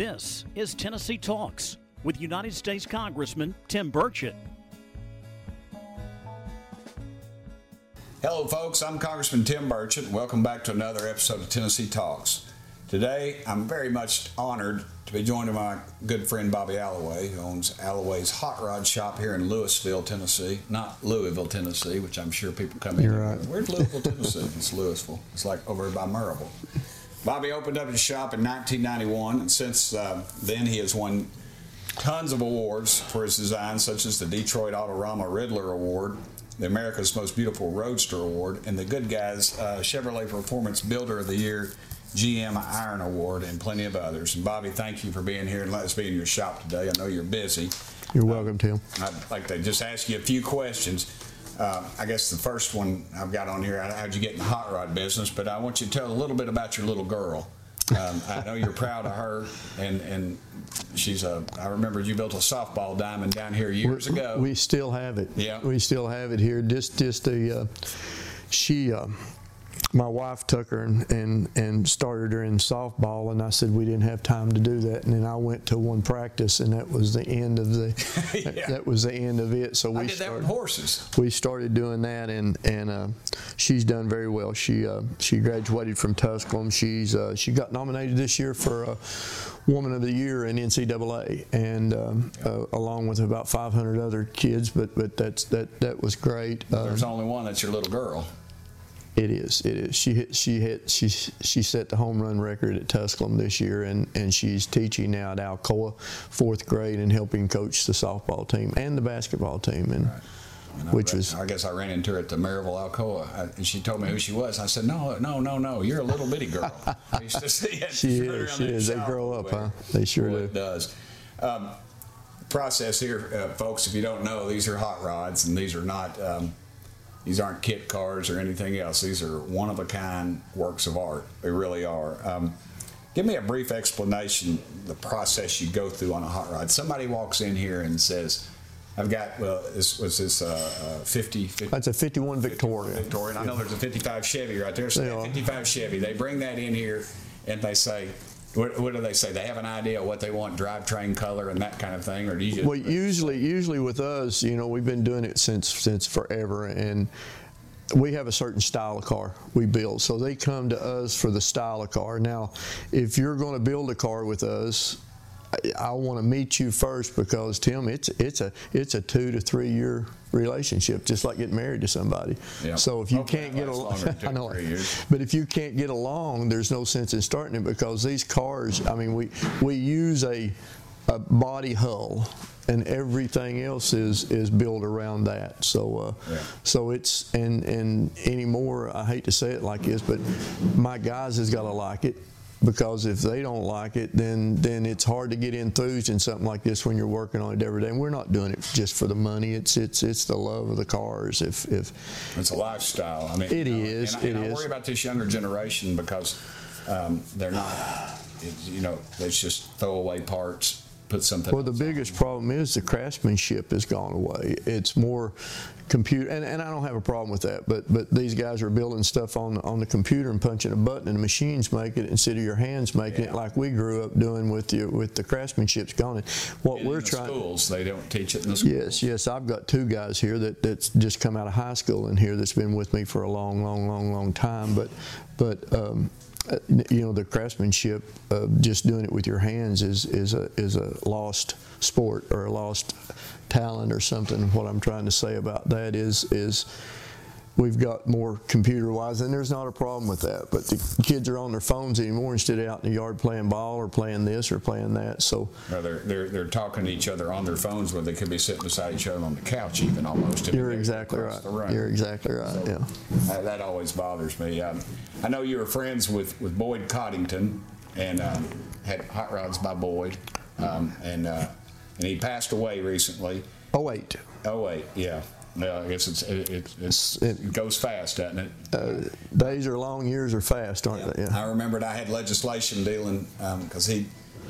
This is Tennessee Talks with United States Congressman Tim Burchett. Hello, folks. I'm Congressman Tim Burchett. Welcome back to another episode of Tennessee Talks. Today, I'm very much honored to be joined by my good friend Bobby Alloway, who owns Alloway's Hot Rod Shop here in Louisville, Tennessee. Not Louisville, Tennessee, which I'm sure people come in. You're right. Where's Louisville, Tennessee? it's Louisville. It's like over by Maryville. Bobby opened up his shop in 1991, and since uh, then he has won tons of awards for his designs, such as the Detroit Autorama Riddler Award, the America's Most Beautiful Roadster Award, and the Good Guys uh, Chevrolet Performance Builder of the Year GM Iron Award, and plenty of others. And Bobby, thank you for being here and letting us be in your shop today. I know you're busy. You're welcome, Tim. I'd like to just ask you a few questions. Uh, I guess the first one I've got on here, how'd you get in the hot rod business? But I want you to tell a little bit about your little girl. Um, I know you're proud of her, and and she's a. I remember you built a softball diamond down here years We're- ago. We still have it. Yeah. We still have it here. Just, just a. uh, she, uh, my wife took her and, and, and started her in softball, and I said we didn't have time to do that. And then I went to one practice, and that was the end of the, that, Yeah. that was the end of it. So we I did that started, with horses. we started doing that, and and uh, she's done very well. She uh, she graduated from Tusculum. She's uh, she got nominated this year for uh, Woman of the Year in NCAA, and um, uh, along with about 500 other kids. But but that's that that was great. Uh, There's only one that's your little girl. It is. It is. She hit. She hit. She she set the home run record at Tusculum this year, and and she's teaching now at Alcoa, fourth grade, and helping coach the softball team and the basketball team, and And which re- was I guess I ran into her at the Maryville Alcoa, I- and she told me who she was. I said, "No, no, no, no. You're a little bitty girl." I used to see it She is, she is. They grow up, huh? They sure Boy, do. It does. Um, process here, uh, folks. If you don't know, these are hot rods, and these are not. Um, these aren't kit cars or anything else. These are one of a kind works of art. They really are. Um, give me a brief explanation the process you go through on a hot rod. Somebody walks in here and says, "I've got well, this was this uh, uh, 50, 50 That's a 51 Victoria. Victoria. And I know there's a 55 Chevy right there. So that 55 Chevy. They bring that in here and they say, what, what do they say? They have an idea of what they want, drivetrain color and that kind of thing, or do you just? Well, usually, usually with us, you know, we've been doing it since since forever, and we have a certain style of car we build. So they come to us for the style of car. Now, if you're going to build a car with us, I, want to meet you first because Tim, it's it's a it's a two to three year relationship, just like getting married to somebody. So if you Hopefully can't get along, longer than two I know, but if you can't get along, there's no sense in starting it because these cars. I mean, we we use a a body hull, and everything else is is built around that. So uh, Yeah. so it's and and anymore. I hate to say it like this, but my guys has got to like it. Because if they don't like it, then then it's hard to get enthused in something like this when you're working on it every day. And we're not doing it just for the money. It's it's it's the love of the cars. If if It's a lifestyle. I mean, It you know, is, And, I- and I is. worry about this younger generation because um, they're not. It, you know, it's just throwaway parts. Put something. Well, the on. biggest problem is the craftsmanship has gone away. It's more computer, and, and I don't have a problem with that. But but these guys are building stuff on on the computer and punching a button, and the machines make it instead of your hands making Yeah. it like we grew up doing with the with the craftsmanship's gone. And what In we're trying. schools, they don't teach it in the schools. Yes, yes. I've got two guys here that, that's just come out of high school in here that's been with me for a long, long, long, long time. But, but um, Uh, you know, the craftsmanship of just doing it with your hands is is a is a lost sport or a lost talent or something. What I'm trying to say about that is is we've got more computer wise, and there's not a problem with that. But the kids are on their phones anymore instead of out in the yard playing ball or playing this or playing that. So. They're, they're, they're talking to each other on their phones where they could be sitting beside each other on the couch even almost. You're exactly right. You're exactly right. So, Yeah. That, that always bothers me. Um, I know you were friends with, with Boyd Coddington and um, had hot rods by Boyd, um, and uh, and he passed away recently. Oh wait. Oh wait, yeah. I guess it's, it, it, it's, It- it goes fast, doesn't it? Uh, days are long, years are fast, aren't they? I remembered I had legislation dealing because he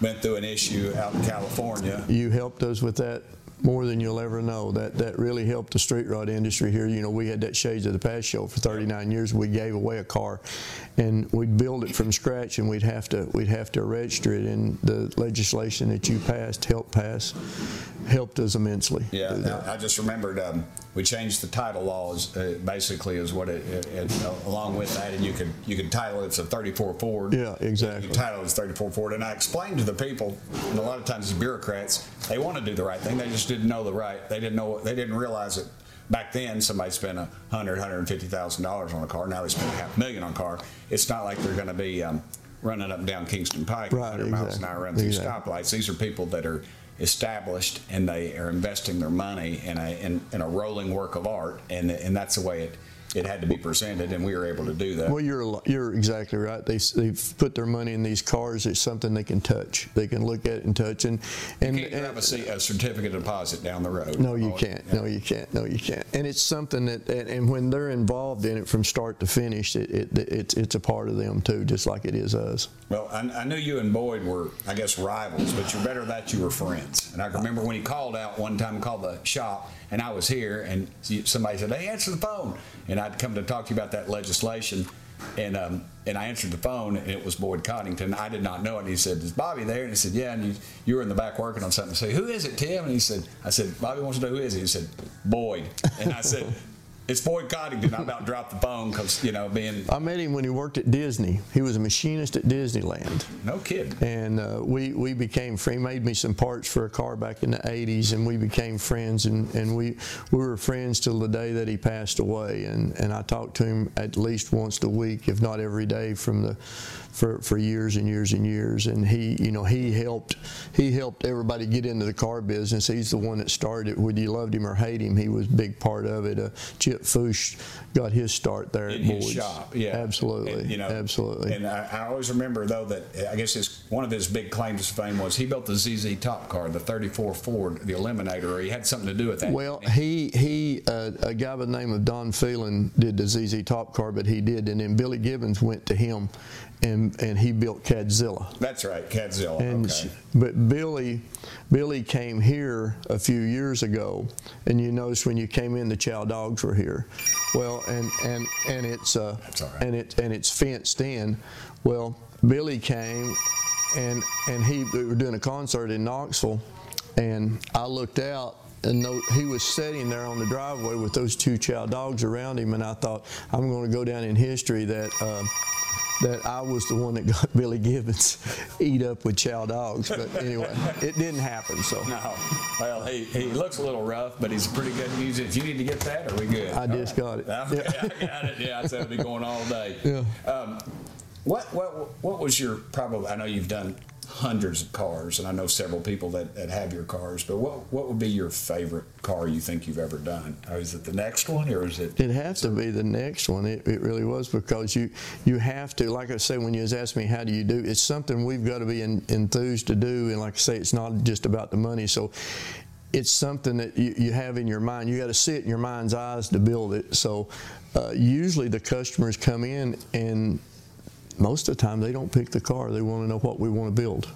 went through an issue out in California. You helped us with that more than you'll ever know. That that really helped the street rod industry here. You know, we had that Shades of the Past show for 39 years. We gave away a car, and we'd build it from scratch, and we'd have to we'd have to register it. And the legislation that you passed, helped pass, helped us immensely. Yeah. I just remembered um, we changed the title laws. Uh, basically, is what it, it, it along with that, and you could you could title it as a 34 Ford. Yeah, exactly. You title it as 34 Ford, and I explained to the people, and a lot of times the bureaucrats, they want to do the right thing. They just didn't know the right. They didn't know. They didn't realize it. Back then, somebody spent a hundred, hundred and fifty thousand dollars on a car. Now they spend a half million on a car. It's not like they're going to be um, running up and down Kingston Pike, Right, 100 miles an exactly, hour, run through exactly. stoplights. These are people that are established and they are investing their money in a in, in a rolling work of art, and and that's the way it it had to be presented, and we were able to do that. Well, you're you're exactly right. They they've put their money in these cars. It's something they can touch. They can look at and touch. And and, you can't grab a, a certificate of deposit down the road. No, you Oh, can't. yeah. No, you can't. No, you can't. And it's something that, and, and when they're involved in it from start to finish, it, it, it's it's a part of them too, just like it is us. Well, I, I knew you and Boyd were, I guess, rivals, but you're better that you were friends. And I remember when he called out one time, called the shop, and I was here, and somebody said, "Hey, answer the phone," and I'd come to talk to you about that legislation. And um, and I answered the phone, and it was Boyd Coddington. I did not know it. And he said, "Is Bobby there?" And he said, "Yeah." And you, you were in the back working on something. I said, "Who is it, Tim?" And he said, "I said Bobby wants to know who is it." He said, "Boyd." And I said, "It's Boyd Coddington." I about dropped the phone because you know being I met him when he worked at Disney. He was a machinist at Disneyland. no kid. and uh, we we became friends. He made me some parts for a car back in the '80s, and we became friends. And, and we we were friends till the day that he passed away. And, and I talked to him at least once a week, if not every day, from the for, for years and years and years. And he you know he helped he helped everybody get into the car business. He's the one that started. it. Whether you loved him or hate him, he was a big part of it. Uh, Chip Foose got his start there in at his Boyd's. shop. Yeah, absolutely, And, you know, absolutely. And I, I always remember though that I guess his one of his big claims to fame was he built the ZZ Top car, the '34 Ford, the Eliminator. Or he had something to do with that. Well, he he uh, a guy by the name of Don Thelan did the ZZ Top car, but he did, and then Billy Gibbons went to him, and and he built Cadzilla. that's right, Cadzilla. And okay. but Billy Billy came here a few years ago, and you notice when you came in, the chow dogs were here. Well, and and and it's uh, right. and it and it's fenced in. Well, Billy came, and and he we were doing a concert in Knoxville, and I looked out. And no, he was sitting there on the driveway with those two chow dogs around him, and I thought I'm going to go down in history that uh, that I was the one that got Billy Gibbons eat up with chow dogs. But anyway, it didn't happen. So No, well, he, he looks a little rough, but he's pretty good user. If you need to get that, are we good? I just got it. Okay, I got it. Yeah, I said it'd be going all day. Yeah. Um, what what what was your probably? I know you've done hundreds of cars, and I know several people that, that have your cars. But what what would be your favorite car you think you've ever done? Or is it the next one, or is it? It has to be the next one. It, it really was because you you have to. Like I say, when you was me how do you do, it's something we've got to be en- enthused to do. And like I say, it's not just about the money. So it's something that you, you have in your mind. You got to see it in your mind's eyes to build it. So uh, usually the customers come in and most of the time they don't pick the car. They want to know what we want to build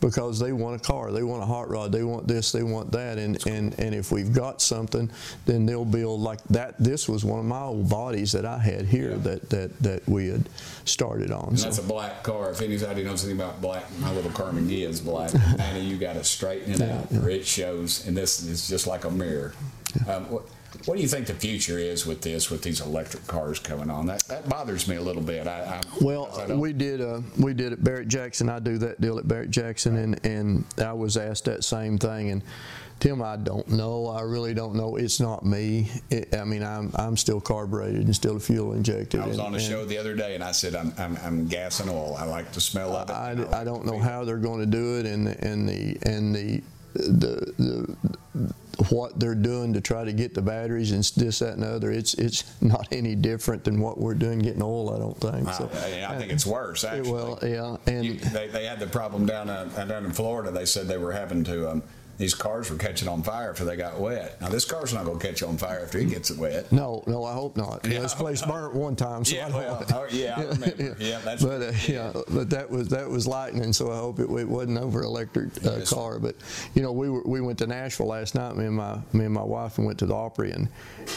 because they want a car, they want a hot rod, they want this, they want that, and and and if we've got something, then they'll build like that. This was one of my old bodies that I had here Yeah. that that that we had started on. And So- that's a black car. If anybody knows anything about black, my little car McGee is black. Manny, you got to straighten it out, or it shows. And this is just like a mirror. Um, what, what do you think the future is with this, with these electric cars coming on? That that bothers me a little bit. I, I Well, I we did. Uh, we did at Barrett Jackson. I do that deal at Barrett Jackson, and and I was asked that same thing. And Tim, I don't know. I really don't know. It's not me. It, I mean, I'm I'm still carbureted and still fuel injected. I was and- on a show the other day, and I said I'm I'm, I'm gas and oil. I like the smell of it. I, and I don't know how they're going to do it, and and the and the the, the what they're doing to try to get the batteries and this that and the other. It's it's not any different than what we're doing getting oil. I don't think. I, So I, I think it's worse actually. well, yeah, and You, they, they had the problem down uh, down in Florida. They said they were having to. Um, these cars were catching on fire after they got wet. Now this car's not going to catch on fire after it gets it wet. No, no, I hope not. Yeah, Yeah. this place burnt one time, so Yeah, I don't. well, oh, yeah, I remember. Yeah, that's but uh, yeah, but that was that was lightning. So I hope it, it wasn't over electric uh, Yes. car. But you know, we were we went to Nashville last night. Me and my me and my wife and went to the Opry and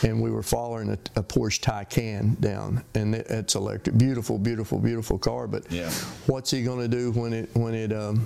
and we were following a, a Porsche Taycan down, and it, it's electric, beautiful, beautiful, beautiful car. But Yeah. what's he going to do when it when it um,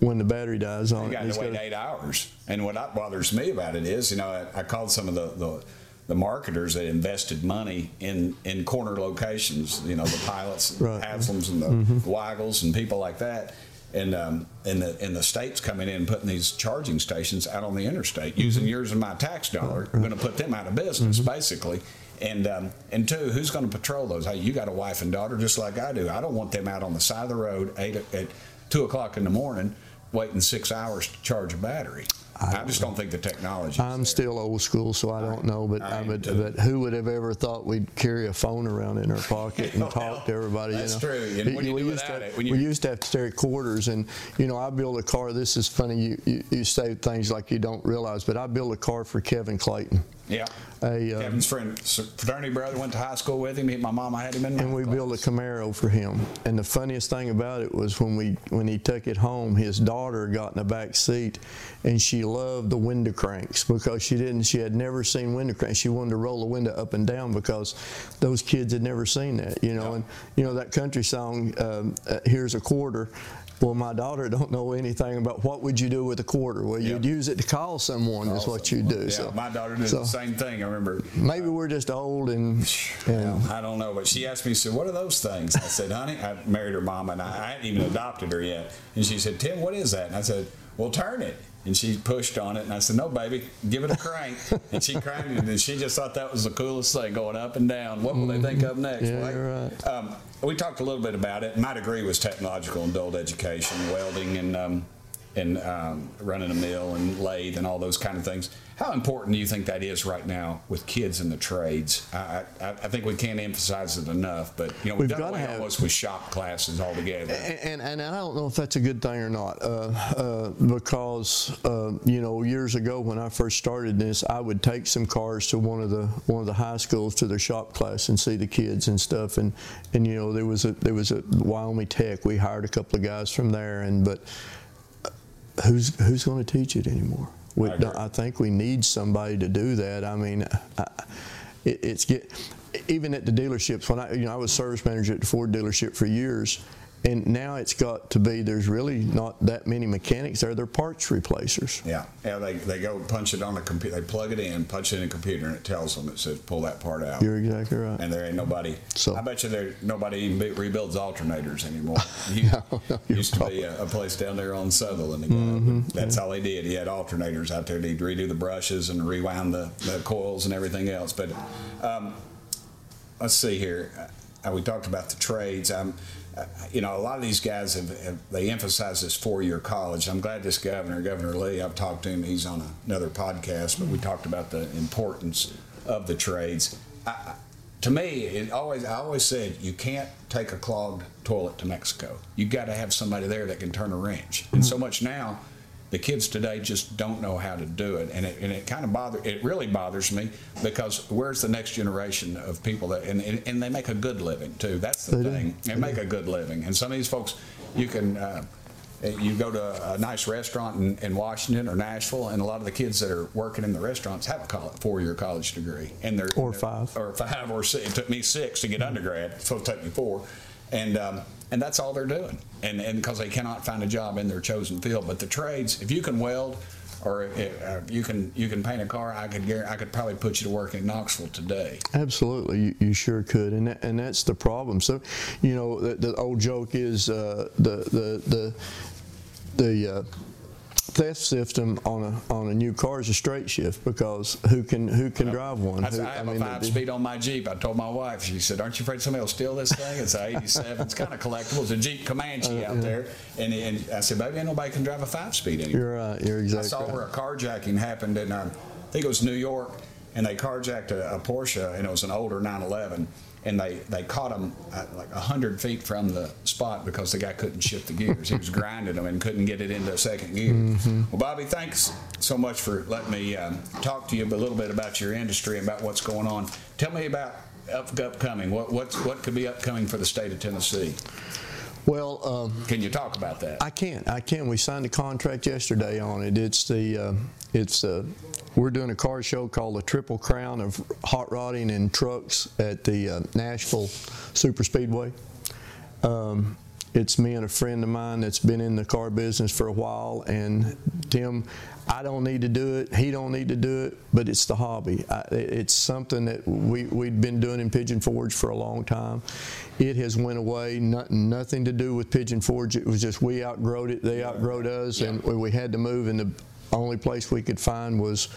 when the battery dies on You it? got to wait gotta- eight hours. And what that bothers me about it is, you know, I, I called some of the, the the marketers that invested money in in corner locations. You know, the pilots, Right. Haslams, and the Weigels, and people like that. And um, and the and the states coming in and putting these charging stations out on the interstate, using yours and my tax dollar, I'm going to put them out of business, basically. And um, and two, who's going to patrol those? Hey, you got a wife and daughter just like I do. I don't want them out on the side of the road eight at, at two o'clock in the morning, waiting six hours to charge a battery. I, just don't think the technology. I'm there. still old school, so I don't know. But I I am but, who would have ever thought we'd carry a phone around in our pocket and Well, talk to everybody? that's you know? true. And you we used to have, it? When we used to have to at quarters, and you know, I built a car. This is funny. You, you you say things like you don't realize, but I built a car for Kevin Clayton. Yeah. A, uh, Kevin's friend, fraternity brother, went to high school with him. He, my mama had him in. and we class. built a Camaro for him. And the funniest thing about it was when we when he took it home, his daughter got in the back seat, and she loved the window cranks because she didn't she had never seen window cranks. She wanted to roll the window up and down because those kids had never seen that, you know. And you know that country song, um, uh, "Here's a Quarter." Well, my daughter don't know anything about what would you do with a quarter. Well, you'd use it to call someone. is what you do. Yeah, so my daughter did so the same thing. I remember. maybe we're just old and and I don't know, but she asked me, she said, "What are those things?" I said, "Honey, I married her mom, and I, I hadn't even adopted her yet." And she said, "Tim, what is that?" And I said, "Well, turn it." And she pushed on it, and I said, "No, baby, give it a crank." and she cranked it, and she just thought that was the coolest thing, going up and down. What will they think of next? Yeah, right? you're right. Um, we talked a little bit about it. My degree was technological and adult education, welding, and um, and um, running a mill and lathe and all those kind of things. How important do you think that is right now with kids in the trades? I, I, I think we can't emphasize it enough, but you know we've, We've done away have- almost with shop classes altogether. And, and, and I don't know if that's a good thing or not, uh, uh, because uh, you know years ago when I first started this, I would take some cars to one of the one of the high schools to their shop class and see the kids and stuff, and and you know there was a there was a Wyoming Tech. We hired a couple of guys from there, and but who's who's going to teach it anymore? We, I. I think we need somebody to do that. I mean, I, it, it's get even at the dealerships when I you know I was service manager at the Ford dealership for years, and now it's got to be there's really not that many mechanics there. They're parts replacers. Yeah, yeah. They, they go punch it on a computer. They plug it in, punch it in a computer, and it tells them it says pull that part out. You're exactly right. and there ain't nobody. So- I bet you there nobody even be- rebuilds alternators anymore. You, No, used to be a, a place down there on Sutherland. And Mm-hmm. That's all he did. He had alternators out there. He'd redo the brushes and rewind the, the coils and everything else. But um, let's see here. Uh, we talked about the trades. Uh, Uh, you know, a lot of these guys have, have they emphasize this four-year college. I'm glad this governor, Governor Lee, I've talked to him. He's on another podcast, but we talked about the importance of the trades. I- to me, it always I always said you can't take a clogged toilet to Mexico. You've got to have somebody there that can turn a wrench. And so much now, the kids today just don't know how to do it, and it, and it kind of bother it really bothers me because where's the next generation of people that and, and, and they make a good living too. That's the They do. thing. They make a good living, and some of these folks, you can. Uh, you go to a nice restaurant in, in Washington or Nashville, and a lot of the kids that are working in the restaurants have a college, four-year college degree, and they're Or they're- five. or five or six. It took me six to get undergrad. It's supposed to take me four, and um, and that's all they're doing. And and because they cannot find a job in their chosen field, but the trades, if you can weld. Or uh, you can you can paint a car. I could I could probably put you to work in Knoxville today. Absolutely, you, you sure could, and that, and that's the problem. So, you know, the, the old joke is uh, the the the the uh, theft system on a on a new car is a straight shift because who can who can drive one? I, Who- said, I have mean, a five speed on my Jeep. I told my wife, she said, Aren't you afraid somebody will steal this thing? It's an 87. It's kind of collectible. It's a Jeep Comanche out there. And, and I said, Baby, ain't nobody can drive a five speed anymore. You're right. You're exactly. I saw right. where a carjacking happened in, um, I think it was New York, and they carjacked a, a Porsche, and it was an older 911. And they, they caught him at like 100 feet from the spot because the guy couldn't shift the gears. He was grinding them and couldn't get it into a second gear. Well, Bobby, thanks so much for letting me um, talk to you a little bit about your industry and about what's going on. Tell me about up, upcoming. What, what's, what could be upcoming for the state of Tennessee? Well, um, Can you talk about that? I can't. I can. We signed a contract yesterday on it. It's the uh, it's uh, we're doing a car show called the Triple Crown of Hot Rodding and Trucks at the uh, Nashville Super Speedway. Um, it's me and a friend of mine that's been in the car business for a while, and Tim, I don't need to do it. He don't need to do it, but it's the hobby. I, it's something that we we'd been doing in Pigeon Forge for a long time. It has went away. Nothing, nothing to do with Pigeon Forge. It was just we outgrowed it. They outgrowed us, and we we had to move. And the only place we could find was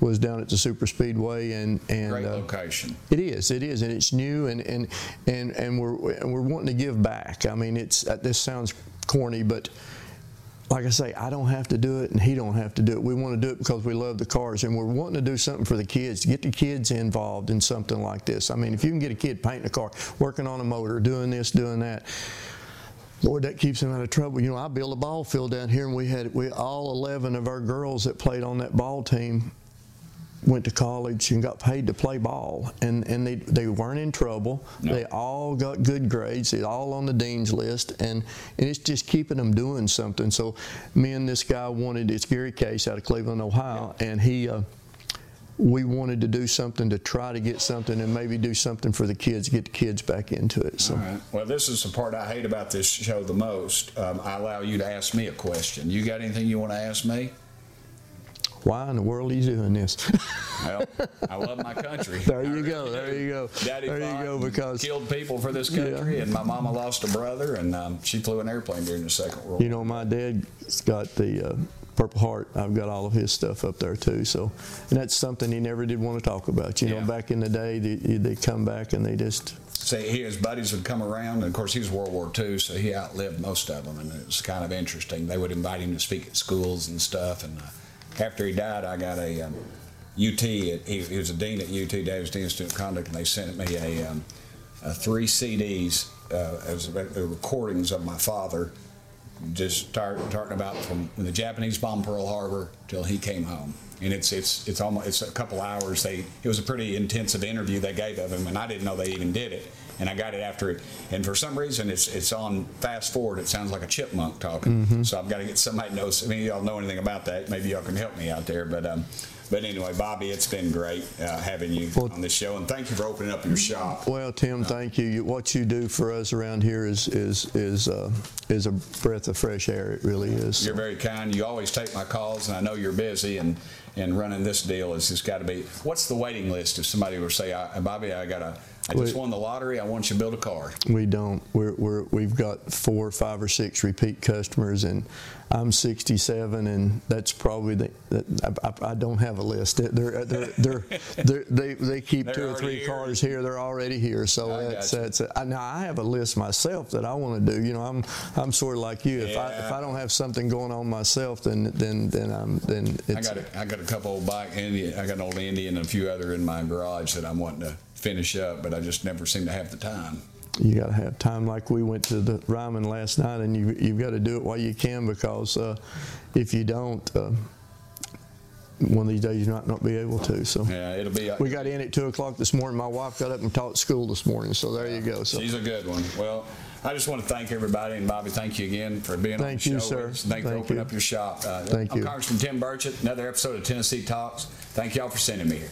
was down at the Super Speedway, and and Great uh, location. it is, it is, and it's new, and and and and we're and we're wanting to give back. I mean, it's uh, this sounds corny, but like I say, I don't have to do it, and he don't have to do it. We want to do it because we love the cars, and we're wanting to do something for the kids, to get the kids involved in something like this. I mean, if you can get a kid painting a car, working on a motor, doing this, doing that. Lord, that keeps him out of trouble. You know, I built a ball field down here, and we had we all 11 of our girls that played on that ball team went to college and got paid to play ball, and and they they weren't in trouble. No. They all got good grades. They all on the dean's list, and and it's just keeping them doing something. So, me and this guy wanted. It's Gary Case out of Cleveland, Ohio, and he. Uh, we wanted to do something to try to get something and maybe do something for the kids, get the kids back into it. So. All right. Well, this is the part I hate about this show the most. Um, I allow you to ask me a question. You got anything you want to ask me? Why in the world are you doing this? Well, I love my country. There you go, there you go, Daddy there you go, because- killed people for this country, and my mama lost a brother, and um, she flew an airplane during the Second World. War. You know, my dad's got the uh, Purple Heart. I've got all of his stuff up there too. So, and that's something he never did want to talk about. You Yeah. know, back in the day, they, they come back and they just See, he, his buddies would come around, and of course, he was World War II, so he outlived most of them, and it was kind of interesting. They would invite him to speak at schools and stuff, and uh, after he died, I got a um, UT. He, he was a dean at UT, Davis Dean Institute of Student Conduct, and they sent me a, um, a three CDs uh, as recordings of my father, just start, talking about from when the Japanese bombed Pearl Harbor till he came home. And it's it's it's almost it's a couple hours. They it was a pretty intensive interview they gave of him, and I didn't know they even did it. And I got it after it. And for some reason, it's it's on fast forward. It sounds like a chipmunk talking. So I've got to get somebody knows. I mean, y'all know anything about that? Maybe y'all can help me out there. But um, but anyway, Bobby, it's been great uh, having you Well- on the show, and thank you for opening up your shop. Well, Tim, thank you. You- What you do for us around here is is is uh, is a breath of fresh air. It really is. You're very kind. You always take my calls, and I know you're busy. And, and running this deal is just got to be. What's the waiting list if somebody were to say, I, "Bobby, I got a, I just won the lottery. I want you to build a car." We don't. We're, we're we've got four, five, or six repeat customers, and I'm 67, and that's probably the. That, I, I, don't have a list. They're, they're, they're, they they keep two or three here. cars here. They're already here. So I that's that's. I, now I have a list myself that I want to do. You know, I'm I'm sort of like you. If I if I don't have something going on myself, then then then I'm then I got a, I got a couple old bike Indian. I got an old Indian and a few other in my garage that I'm wanting to finish up, but I just never seem to have the time. you got to have time. Like we went to the Ryman last night, and you you've got to do it while you can because uh, if you don't, uh, one of these days you might not be able to. So Yeah, it'll be. we got in at two o'clock this morning. My wife got up and taught school this morning. So there you go. So She's a good one. Well, I just want to thank everybody, and Bobby, thank you again for being on Thank the show. you, sir. with us. Thank, you for Thank opening up your shop. Uh, Thank I'm you. Congressman Tim Burchett. Another episode of Tennessee Talks. Thank y'all for sending me here.